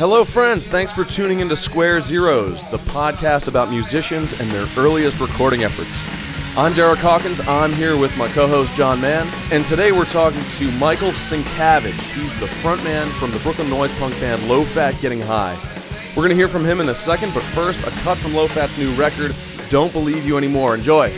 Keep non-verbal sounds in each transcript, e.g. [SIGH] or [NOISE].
Hello, friends. Thanks for tuning into Square Zeros, the podcast about musicians and their earliest recording efforts. I'm Derek Hawkins. I'm here with my co host, John Mann. And today we're talking to Michael Sienkiewicz. He's the frontman from the Brooklyn noise punk band Low Fat Getting High. We're going to hear from him in a second, but first, a cut from Low Fat's new record, Don't Believe You Anymore. Enjoy.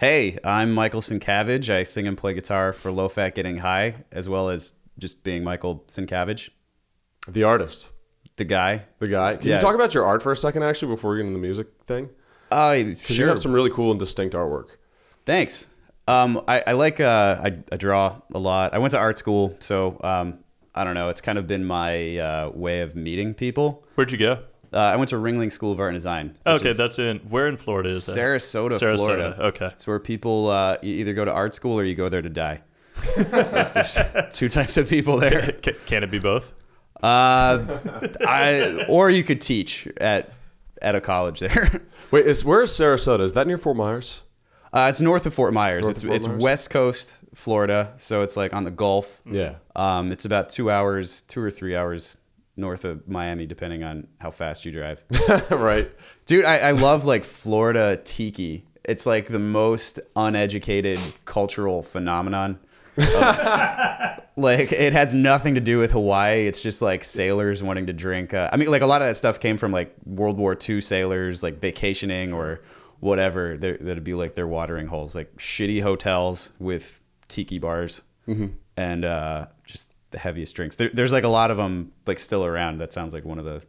Hey, I'm Michael Sienkiewicz. I sing and play guitar for Low Fat Getting High, as well as just being Michael Sienkiewicz, The artist, the guy. the guy. Can Yeah. you talk about your art for a second, actually, before we get into the music thing? Uh, 'Cause You have some really cool and distinct artwork. Thanks. Um, I, I like uh, I, I draw a lot. I went to art school, so um, I don't know. It's kind of been my uh, way of meeting people. Where'd you go? Uh, I went to Ringling School of Art and Design. Okay, that's in where in Florida is that? Sarasota, Sarasota. Florida. Okay. It's where people uh, you either go to art school or you go there to die. so [LAUGHS] there's two types of people there. Ca- Can it be both? Uh, I or you could teach at at a college there. [LAUGHS] Wait, is where is Sarasota? Is that near Fort Myers? Uh, it's north of Fort Myers. North it's Fort it's Myers? West Coast Florida, so it's like on the Gulf. Yeah. Um, it's about two hours, two or three hours north of Miami, depending on how fast you drive. [LAUGHS] right. Dude, I, I love like Florida tiki. It's like the most uneducated cultural phenomenon. [LAUGHS] like it has nothing to do with Hawaii. It's just like sailors wanting to drink. Uh, I mean, like a lot of that stuff came from like World War II sailors, like vacationing or whatever. There- That'd be like their watering holes, like shitty hotels with tiki bars and uh, the heaviest drinks. There, there's like a lot of them like still around. That sounds like one of the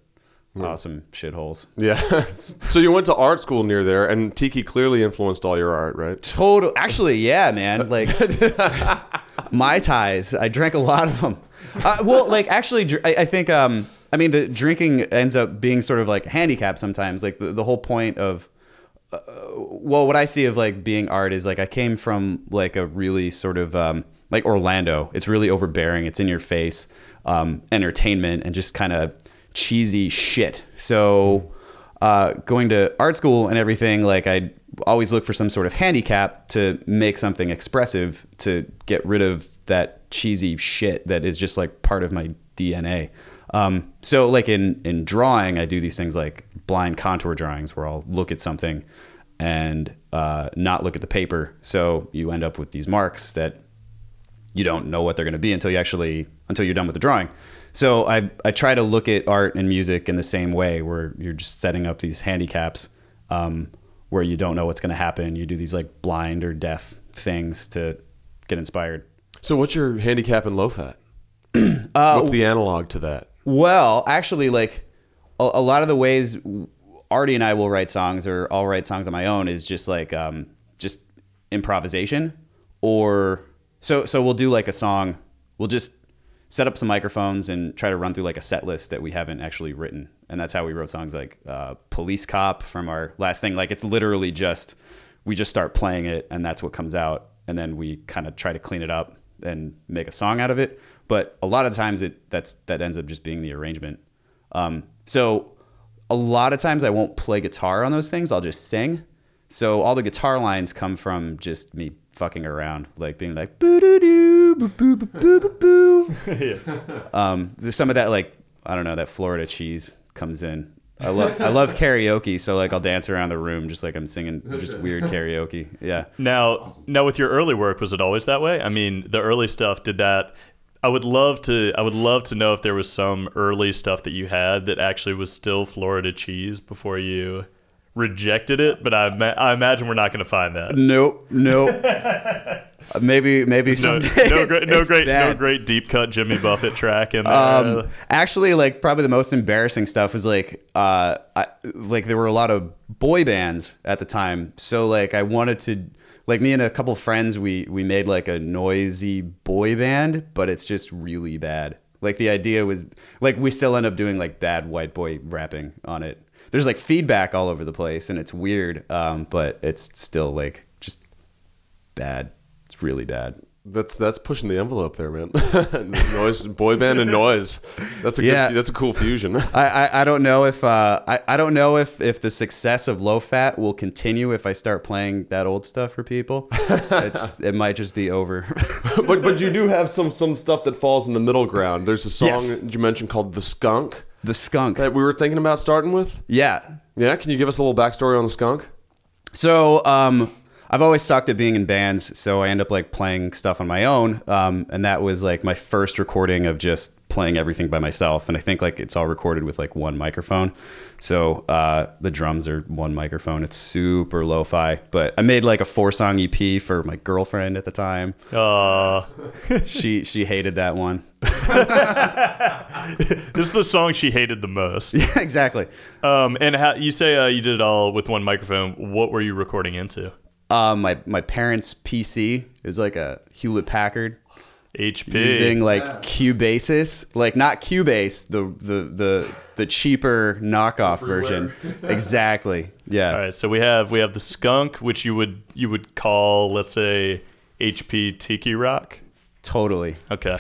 awesome shitholes. Yeah. [LAUGHS] so you went to art school near there, and Tiki clearly influenced all your art, right? Total. Actually, yeah, man. [LAUGHS] Like Mai Tais, I drank a lot of them. Uh, well, like actually, I, I think. Um, I mean, the drinking ends up being sort of like a handicap sometimes. Like the, the whole point of, uh, well, what I see of like being art is like I came from like a really sort of um, like Orlando. It's really overbearing. It's in your face, um, entertainment, and just kind of cheesy shit. So uh, going to art school and everything, like I always look for some sort of handicap to make something expressive to get rid of that cheesy shit that is just like part of my DNA. Um, so like in in drawing, I do these things like blind contour drawings where I'll look at something and uh, not look at the paper. So you end up with these marks that you don't know what they're going to be until you actually until you're done with the drawing. So I I try to look at art and music in the same way, where you're just setting up these handicaps, um, where you don't know what's going to happen. You do these like blind or deaf things to get inspired. So what's your handicap in low fat? Uh, What's the analog to that? Well, actually, like a, a lot of the ways Artie and I will write songs, or I'll write songs on my own, is just like um, just improvisation, or so so we'll do like a song. We'll just set up some microphones and try to run through like a set list that we haven't actually written, and that's how we wrote songs like uh, "Police Cop" from our last thing. Like it's literally just we just start playing it, and that's what comes out, and then we kind of try to clean it up and make a song out of it. but a lot of times it that's that ends up just being the arrangement. Um, so a lot of times I won't play guitar on those things. I'll just sing. So all the guitar lines come from just me fucking around, like being like boo doo doo boo boo boo [LAUGHS] boo boo boo. Um, there's some of that like I don't know that Florida cheese comes in. I love I love [LAUGHS] karaoke, so like I'll dance around the room just like I'm singing just [LAUGHS] weird karaoke. Yeah. Now, now with your early work, was it always that way? I mean, the early stuff did that. I would love to. I would love to know if there was some early stuff that you had that actually was still Florida cheese before you rejected it. But I, ma- I imagine we're not going to find that. Nope. Nope. [LAUGHS] Maybe maybe No, someday. no, It's- great, no great, no great deep cut Jimmy Buffett track in there. Um, actually, like probably the most embarrassing stuff was like, uh, I, like there were a lot of boy bands at the time. So like I wanted to, like me and a couple friends, we we made like a noisy boy band, but it's just really bad. Like the idea was like we still end up doing like bad white boy rapping on it. There's like feedback all over the place, and it's weird, um, but it's still like just bad. It's really bad. That's that's pushing the envelope there, man. [LAUGHS] noise, boy band, and noise. That's a Yeah. good, that's a cool fusion. [LAUGHS] I, I, I don't know if uh, I, I don't know if, if the success of low fat will continue if I start playing that old stuff for people. [LAUGHS] It's it might just be over. but but you do have some some stuff that falls in the middle ground. There's a song Yes. you mentioned called "The Skunk" the skunk. that we were thinking about starting with. Yeah. Yeah, can you give us a little backstory on the skunk? So um, I've always sucked at being in bands, so I end up like playing stuff on my own. Um, and that was like my first recording of just playing everything by myself. And I think like it's all recorded with like one microphone. So uh, the drums are one microphone. It's super lo-fi. But I made like a four-song EP for my girlfriend at the time. Uh, she she hated that one. [LAUGHS] this is the song she hated the most. Yeah, [LAUGHS] exactly. Um, and how, you say uh, you did it all with one microphone. What were you recording into? Um, my my parents' PC is like a Hewlett Packard HP. using like Cubasis, like not Cubase, the the the the cheaper knockoff version. [LAUGHS] exactly. Yeah. All right, so we have we have the skunk, which you would you would call let's say HP Tiki Rock. Totally. Okay.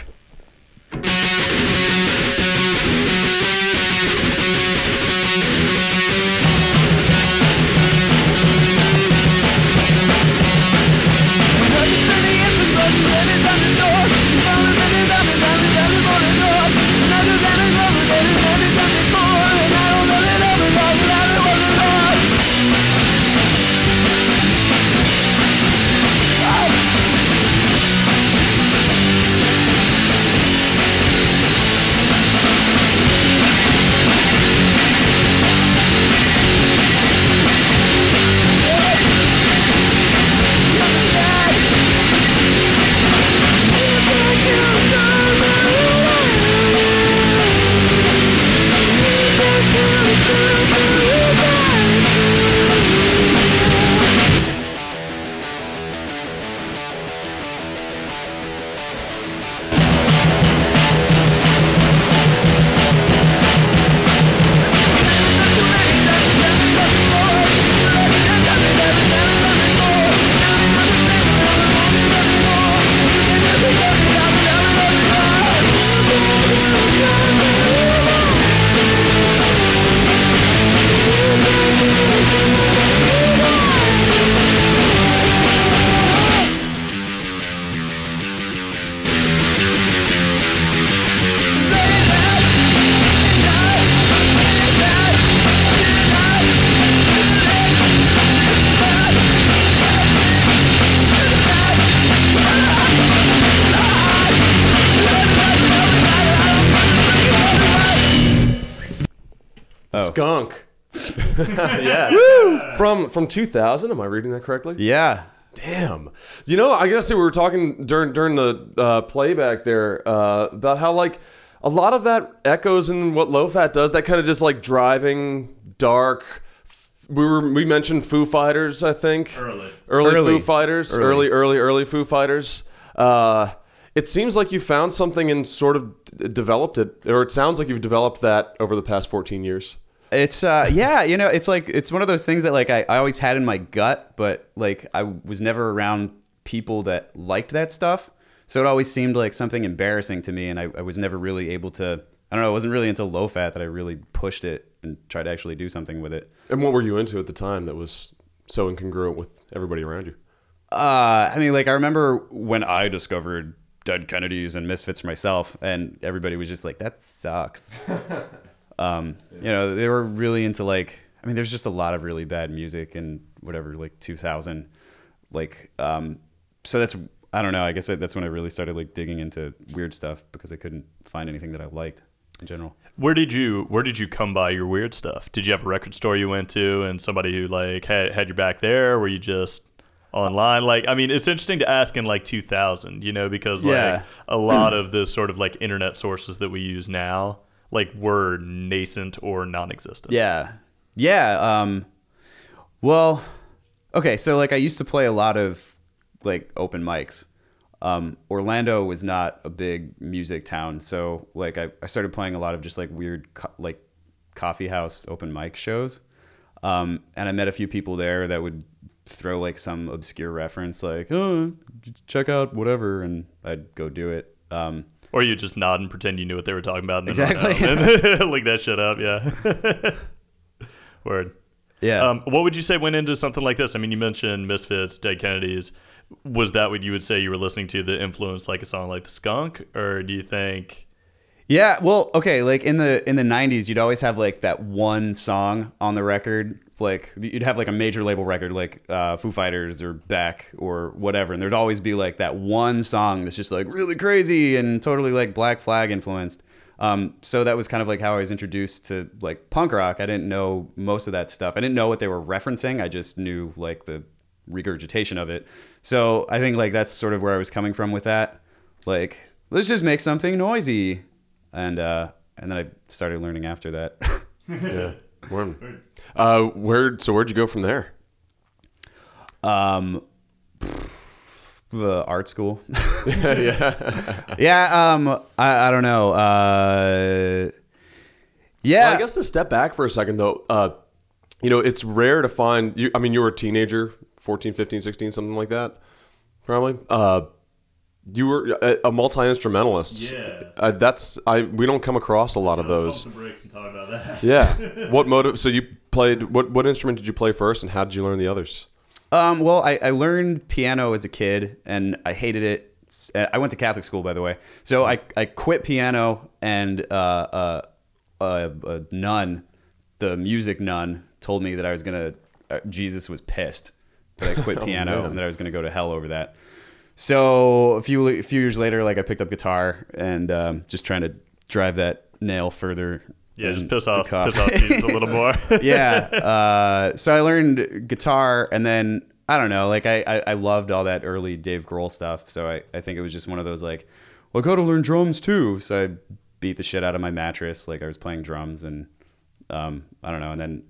[LAUGHS] yeah. From from 2000. Am I reading that correctly? Yeah. Damn. You know, I guess we were talking during during the uh, playback there uh, about how like a lot of that echoes in what low fat does. That kind of just like driving dark. We were we mentioned Foo Fighters. I think Early. early, Early. Foo Fighters, Early. early early early Foo Fighters. Uh, it seems like you found something and sort of d- developed it, or it sounds like you've developed that over the past 14 years. It's uh yeah, you know, it's like it's one of those things that like I, I always had in my gut, but like I was never around people that liked that stuff. So it always seemed like something embarrassing to me, and I, I was never really able to. I don't know. It wasn't really until low fat that I really pushed it and tried to actually do something with it. And what were you into at the time that was so incongruent with everybody around you? Uh, I mean, like I remember when I discovered Dead Kennedys and Misfits myself, and everybody was just like, "That sucks." [LAUGHS] um, you know, they were really into like. I mean, there's just a lot of really bad music and whatever, like 2000, like. Um, so that's I don't know. I guess that's when I really started like digging into weird stuff because I couldn't find anything that I liked in general. Where did you Where did you come by your weird stuff? Did you have a record store you went to and somebody who like had had your back there? Were you just online? Like, I mean, it's interesting to ask in like 2000, you know, because like Yeah. a lot of the sort of like internet sources that we use now like were nascent or non-existent. Yeah. Yeah. Um, well, okay. So like I used to play a lot of like open mics. Um, Orlando was not a big music town. So like I, I started playing a lot of just like weird, co- like coffee house open mic shows. Um, and I met a few people there that would throw like some obscure reference like, oh, check out whatever. And I'd go do it. Um, Or you just nod and pretend you knew what they were talking about and Exactly. [LAUGHS] [LAUGHS] link that shit up, yeah. [LAUGHS] Word. yeah. Um, what would you say went into something like this? I mean, you mentioned Misfits, Dead Kennedys. Was that what you would say you were listening to that influenced like a song like The Skunk? Or do you think Yeah, well, okay, like in the in the '90s, you'd always have like that one song on the record. Like you'd have like a major label record, like uh, Foo Fighters or Beck or whatever, and there'd always be like that one song that's just like really crazy and totally like Black Flag influenced. Um, so that was kind of like how I was introduced to like punk rock. I didn't know most of that stuff. I didn't know what they were referencing. I just knew like the regurgitation of it. So I think like that's sort of where I was coming from with that. Like, let's just make something noisy, and uh, and then I started learning after that. [LAUGHS] Yeah. Word. Uh, where? So where'd you go from there? um, the art school. yeah, [LAUGHS] [LAUGHS] yeah. yeah. Um, I, I don't know. Uh, yeah. Well, I guess to step back for a second though, uh, you know, it's rare to find you I mean you were a teenager, 14, 15, 16, something like that. Probably. Uh you were a, a multi-instrumentalist. Yeah. Uh, that's I we don't come across a lot of those. breaks and talk about that. Yeah. [LAUGHS] what motive so you played what what instrument did you play first and how did you learn the others? Um, well, I, I learned piano as a kid, and I hated it. I went to Catholic school, by the way. So I, I quit piano, and uh, uh, a, a nun, the music nun, told me that I was gonna. Uh, Jesus was pissed that I quit [LAUGHS] piano man. and that I was gonna go to hell over that. So a few a few years later, like I picked up guitar and um, just trying to drive that nail further. Yeah, just piss off, piss off Jesus a little [LAUGHS] more. [LAUGHS] yeah. Uh, so I learned guitar, and then I don't know, like I, I, I loved all that early Dave Grohl stuff. So I, I think it was just one of those like, well, I got to learn drums too. So I beat the shit out of my mattress, like I was playing drums, and um, I don't know, and then.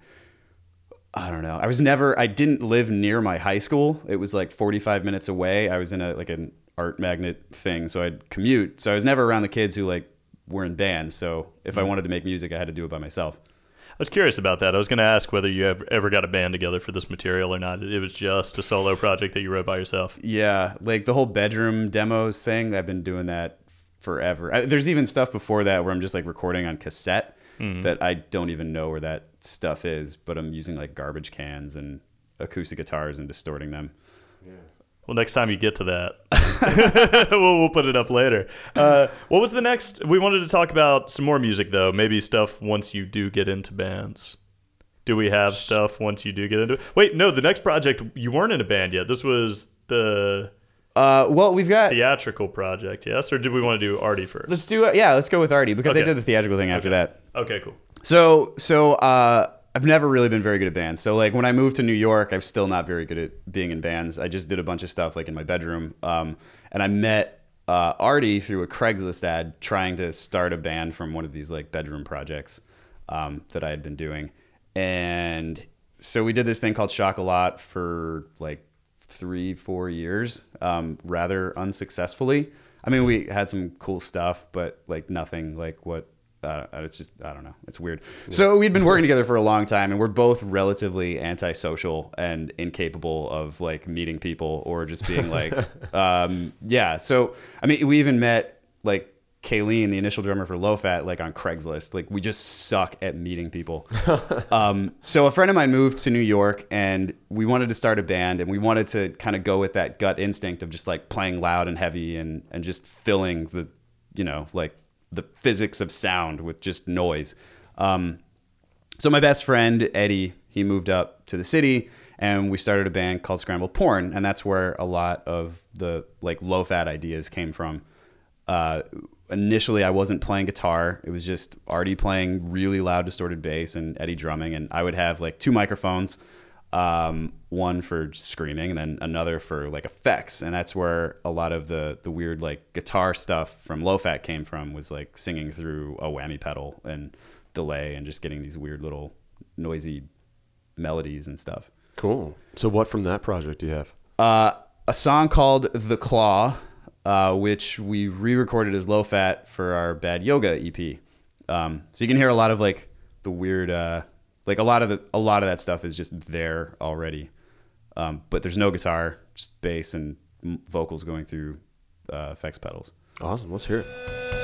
I don't know. I was never. I didn't live near my high school. It was like 45 minutes away. I was in a like an art magnet thing, so I'd commute. So I was never around the kids who like were in bands. So if I mm-hmm. wanted to make music, I had to do it by myself. I was curious about that. I was going to ask whether you ever, ever got a band together for this material or not. It was just a solo project that you wrote by yourself. Yeah, like the whole bedroom demos thing. I've been doing that forever. I, there's even stuff before that where I'm just like recording on cassette that I don't even know where that stuff is, but I'm using like garbage cans and acoustic guitars and distorting them. Well, next time you get to that, [LAUGHS] we'll, we'll put it up later. Uh, what was the next? We wanted to talk about some more music, though. Maybe stuff once you do get into bands. Do we have stuff once you do get into it? Wait, no. The next project, you weren't in a band yet. This was the Uh, well, we've got. theatrical project, yes? Or did we want to do Artie first? Let's do it. Yeah, let's go with Artie because I did the theatrical thing after that. Okay, cool. So so uh, I've never really been very good at bands. So like when I moved to New York, I'm still not very good at being in bands. I just did a bunch of stuff like in my bedroom, um, and I met uh, Artie through a Craigslist ad trying to start a band from one of these like bedroom projects um, that I had been doing, and so we did this thing called Shock a Lot for like three four years, um, rather unsuccessfully. I mean, we had some cool stuff, but like nothing like what uh, it's just I don't know. It's weird. So we'd been working together for a long time, and we're both relatively antisocial and incapable of like meeting people or just being like, [LAUGHS] um, yeah. So I mean, we even met like Kayleen, the initial drummer for Low Fat, like on Craigslist. Like we just suck at meeting people. [LAUGHS] um, so a friend of mine moved to New York, and we wanted to start a band, and we wanted to kind of go with that gut instinct of just like playing loud and heavy, and and just filling the, you know, like the physics of sound with just noise. Um, so my best friend Eddie, he moved up to the city, and we started a band called Scrambled Porn, and that's where a lot of the like low fat ideas came from. Uh, initially I wasn't playing guitar. It was just Artie playing really loud distorted bass and Eddie drumming, and I would have like two microphones, um, one for screaming and then another for like effects, and that's where a lot of the the weird like guitar stuff from Low Fat came from. Was like singing through a whammy pedal and delay and just getting these weird little noisy melodies and stuff. Cool. So what from that project do you have? Uh, a song called "The Claw." Uh, which we re-recorded as low fat for our Bad Yoga EP. Um, so you can hear a lot of like the weird, uh, like a lot of the a lot of that stuff is just there already, um, but there's no guitar, just bass and vocals going through uh, effects pedals. Awesome, let's hear it.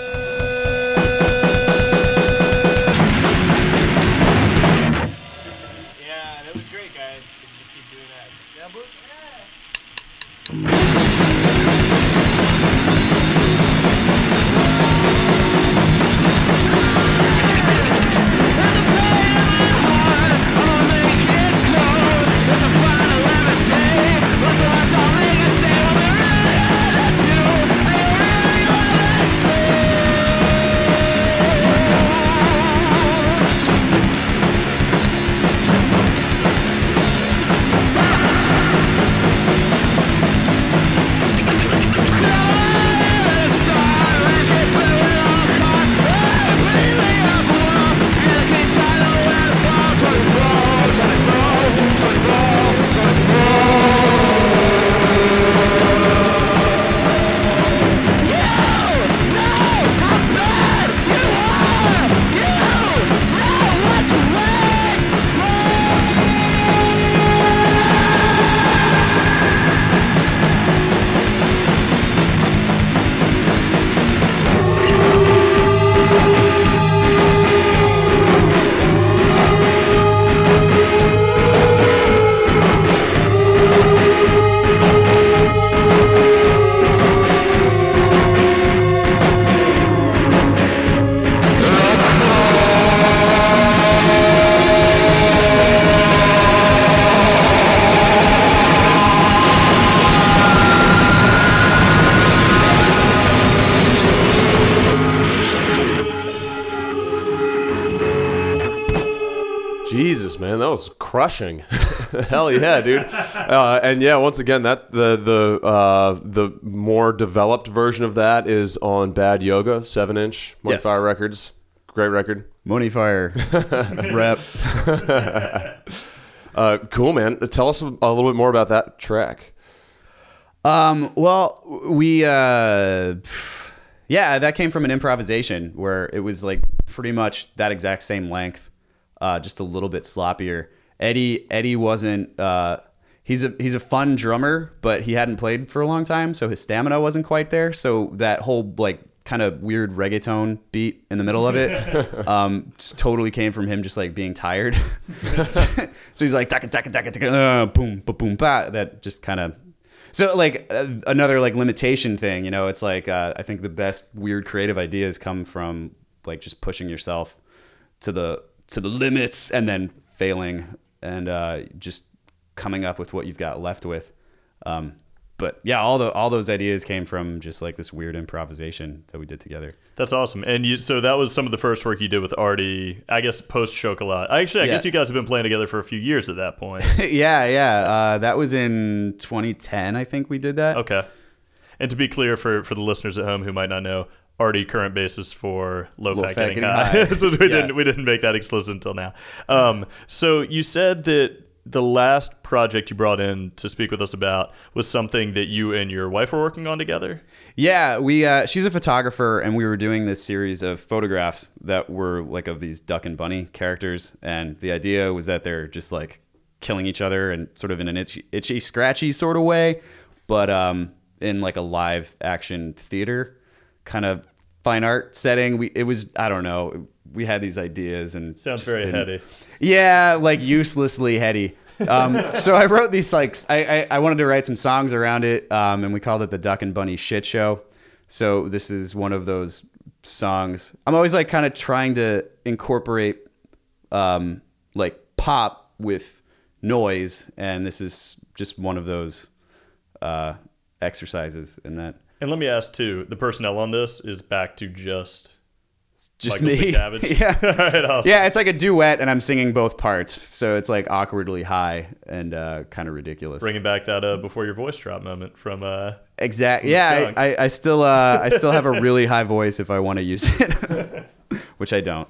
Crushing. [LAUGHS] Hell yeah, dude! Uh, and yeah, once again, that the the uh, the more developed version of that is on Bad Yoga, seven inch, Money Yes. Fire Records. Great record. Money Fire [LAUGHS] rep. [LAUGHS] Uh, cool, man. Tell us a, a little bit more about that track. Um, well, we, uh, yeah, that came from an improvisation where it was like pretty much that exact same length, uh, just a little bit sloppier. Eddie, Eddie wasn't, uh, he's a, he's a fun drummer, but he hadn't played for a long time. So his stamina wasn't quite there. So that whole like kind of weird reggaeton beat in the middle of it, [LAUGHS] um, totally came from him just like being tired. so, [LAUGHS] [LAUGHS] so he's like, taka, taka, taka, taka, uh, boom, ba, boom, ba. That just kind of so like uh, another like limitation thing, you know, it's like uh, I think the best weird creative ideas come from like just pushing yourself to the to the limits and then failing and uh, just coming up with what you've got left with. Um, but yeah, all the all those ideas came from just like this weird improvisation that we did together. That's awesome. And you, so that was some of the first work you did with Artie. I guess post Chocolat. Actually, I Yeah. guess you guys have been playing together for a few years at that point. [LAUGHS] yeah, yeah. Uh, that was in 2010, I think we did that. okay. And to be clear for for the listeners at home who might not know, Artie current basis for low, Low fat, Fat getting, Getting high. [LAUGHS] High. so we Yeah. didn't we didn't make that explicit until now. Um, so you said that the last project you brought in to speak with us about was something that you and your wife were working on together. Yeah, we. Uh, she's a photographer, and we were doing this series of photographs that were like of these duck and bunny characters, and the idea was that they're just like killing each other and sort of in an itchy, itchy scratchy sort of way, but um, in like a live action theater kind of fine art setting. We it was I don't know. We had these ideas and Sounds very didn't- heady. yeah, like uselessly heady. Um, [LAUGHS] so I wrote these like I, I I wanted to write some songs around it, um, and we called it the Duck and Bunny Shit Show. So this is one of those songs. I'm always like kind of trying to incorporate um, like pop with noise, and this is just one of those uh, exercises in that. And let me ask too, the personnel on this is back to just Just Michael me. [LAUGHS] Yeah. [LAUGHS] Right, awesome. Yeah, it's like a duet, and I'm singing both parts, so it's like awkwardly high and uh, kind of ridiculous. Bringing back that uh, before your voice drop moment from uh, Exactly. Yeah. I, I, I still uh, I still have a really high voice if I want to use it, [LAUGHS] which I don't.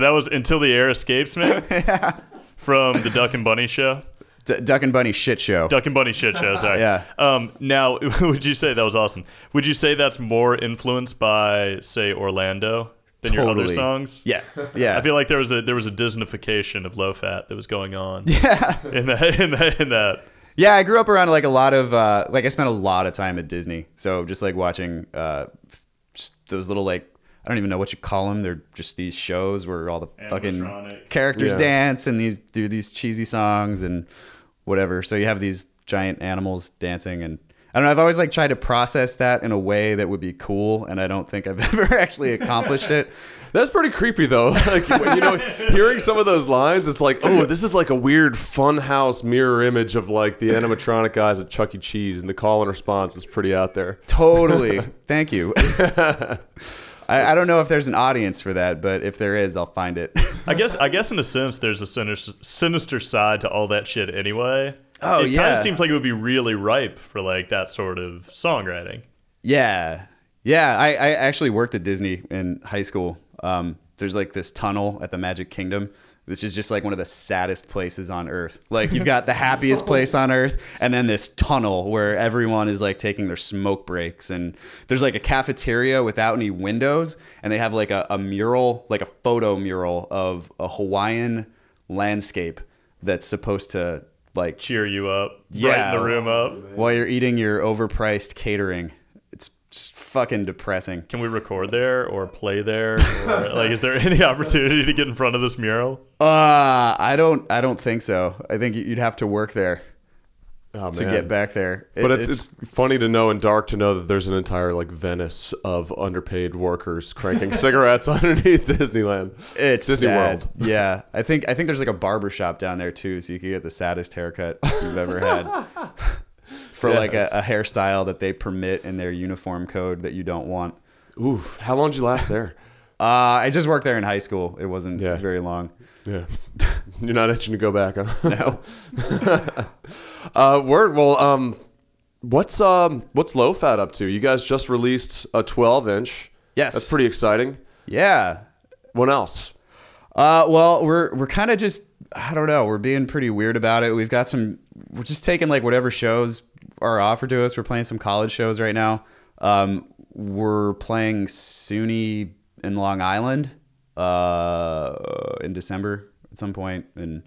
So that was Until the Air Escapes, man. [LAUGHS] From the Duck and Bunny show. D- Duck and Bunny Shit Show. Duck and Bunny shit show, sorry. Yeah. Um, now, [LAUGHS] would you say that was awesome? Would you say that's more influenced by, say, Orlando than your other Totally. songs? Yeah, yeah. [LAUGHS] I feel like there was a there was a Disneyfication of low fat that was going on. Yeah. In that in that in that. Yeah, I grew up around like a lot of uh, like I spent a lot of time at Disney, so just like watching uh, f- just those little like don't even know what you call them. They're just these shows where all the fucking characters Yeah. dance and these do these cheesy songs and whatever. So you have these giant animals dancing and I don't know. I've always like tried to process that in a way that would be cool, and I don't think I've [LAUGHS] ever actually accomplished it. That's pretty creepy though. [LAUGHS] Like when, you know, hearing some of those lines, it's like, oh, this is like a weird funhouse mirror image of like the animatronic guys at Chuck E. Cheese, and the call and response is pretty out there. Totally. Thank you. [LAUGHS] I, I don't know if there's an audience for that, but if there is, I'll find it. [LAUGHS] I guess I guess in a sense there's a sinister, sinister side to all that shit anyway. Oh, it kind of seems like it would be really ripe for like that sort of songwriting. Yeah, yeah. I, I actually worked at Disney in high school. Um, there's like this tunnel at the Magic Kingdom, which is just like one of the saddest places on Earth. Like you've got the happiest [LAUGHS] oh. place on Earth, and then this tunnel where everyone is like taking their smoke breaks, and there's like a cafeteria without any windows, and they have like a, a mural, like a photo mural of a Hawaiian landscape that's supposed to like Cheer you up, Yeah. brighten the room up. while you're eating your overpriced catering. It's just fucking depressing. Can we record there or play there? Or, [LAUGHS] like, is there any opportunity to get in front of this mural? Uh, I don't. I don't think so. I think you'd have to work there Oh, to man. get back there. It- But it's, it's funny to know and dark to know that there's an entire like Venice of underpaid workers cranking [LAUGHS] cigarettes underneath Disneyland. it's Disney sad. World. Yeah, I think I think there's like a barber shop down there too, so you could get the saddest haircut you've ever had [LAUGHS] for like a, a hairstyle that they permit in their uniform code that you don't want. Oof, how long did you last there? [LAUGHS] Uh, I just worked there in high school. It wasn't Yeah. very long. Yeah, [LAUGHS] you're not itching to go back, huh? [LAUGHS] No. Uh, word. Well, um, what's um, what's Low Fat up to? You guys just released a 12 inch. Yes. that's pretty exciting. Yeah. What else? Uh, well, we're we're kind of just I don't know. We're being pretty weird about it. We've got some. We're just taking like whatever shows are offered to us. We're playing some college shows right now. Um, we're playing SUNY in Long Island uh, in December at some point, and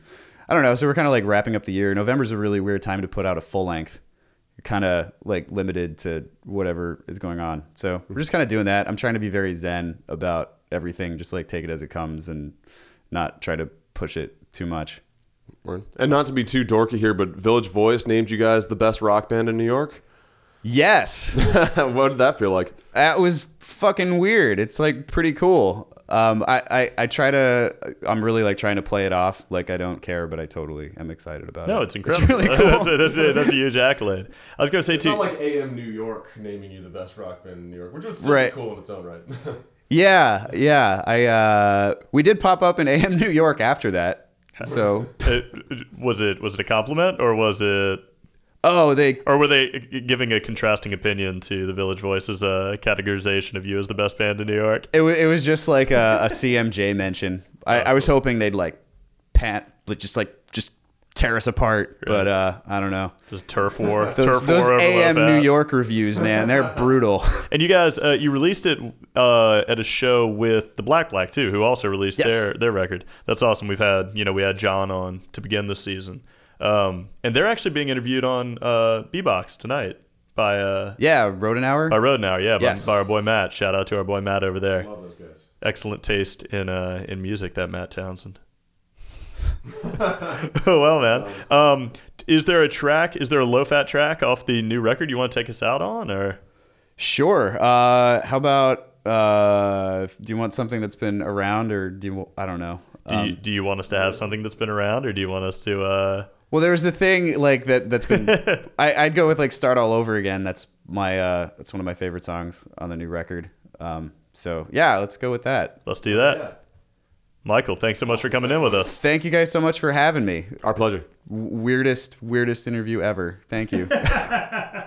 I don't know. So we're kind of like wrapping up the year. November's a really weird time to put out a full length. Kind of like limited to whatever is going on. So we're just kind of doing that. I'm trying to be very zen about everything, just like take it as it comes and not try to push it too much. Word. And not to be too dorky here, but Village Voice named you guys the best rock band in New York. Yes, [LAUGHS] what did that feel like? that was fucking weird. It's like pretty cool. Um, I, I, I try to, I'm really like trying to play it off like I don't care, but I totally am excited about it. No, it's incredible. really [LAUGHS] that's, a, that's, a, that's a huge accolade. I was gonna say too. Not like AM New York naming you the best rock band in New York, which would still Right. cool in its own right. [LAUGHS] Yeah, yeah. I uh, we did pop up in AM New York after that. So, [LAUGHS] it, was it was it a compliment or was it oh, they or were they giving a contrasting opinion to the Village Voice's uh, categorization of you as the best band in New York? It, wa- it was just like a, a CMJ mention. I, I was hoping they'd like pat, like just like just tear us apart, but uh, I don't know. Just turf war, Those, [LAUGHS] turf those war over AM New York reviews, man, they're [LAUGHS] brutal. [LAUGHS] And you guys, uh, you released it uh, at a show with the Black Black too, who also released Yes. their their record. That's awesome. We've had you know we had John on to begin this season, um, and they're actually being interviewed on uh, Bebox tonight by uh, yeah, Rodenauer. by Road Now, yeah, by, Yes. by our boy Matt. Shout out to our boy Matt over there. Excellent taste in uh, in music, that Matt Townsend. Oh [LAUGHS] well, man. Um, is there a track? Is there a low fat track off the new record you want to take us out on, or? Sure. Uh, how about? Uh, do you want something that's been around, or do you? I don't know. Do Um, you, do you want us to have something that's been around, or do you want us to? Uh, Well, there's a thing like that that's been. [LAUGHS] I, I'd go with like "Start All Over Again." That's my. Uh, that's one of my favorite songs on the new record. Um, so yeah, let's go with that. let's do that. Michael, thanks so much for coming in with us. Thank you guys so much for having me. Our pleasure. W- weirdest, weirdest interview ever. Thank you. [LAUGHS]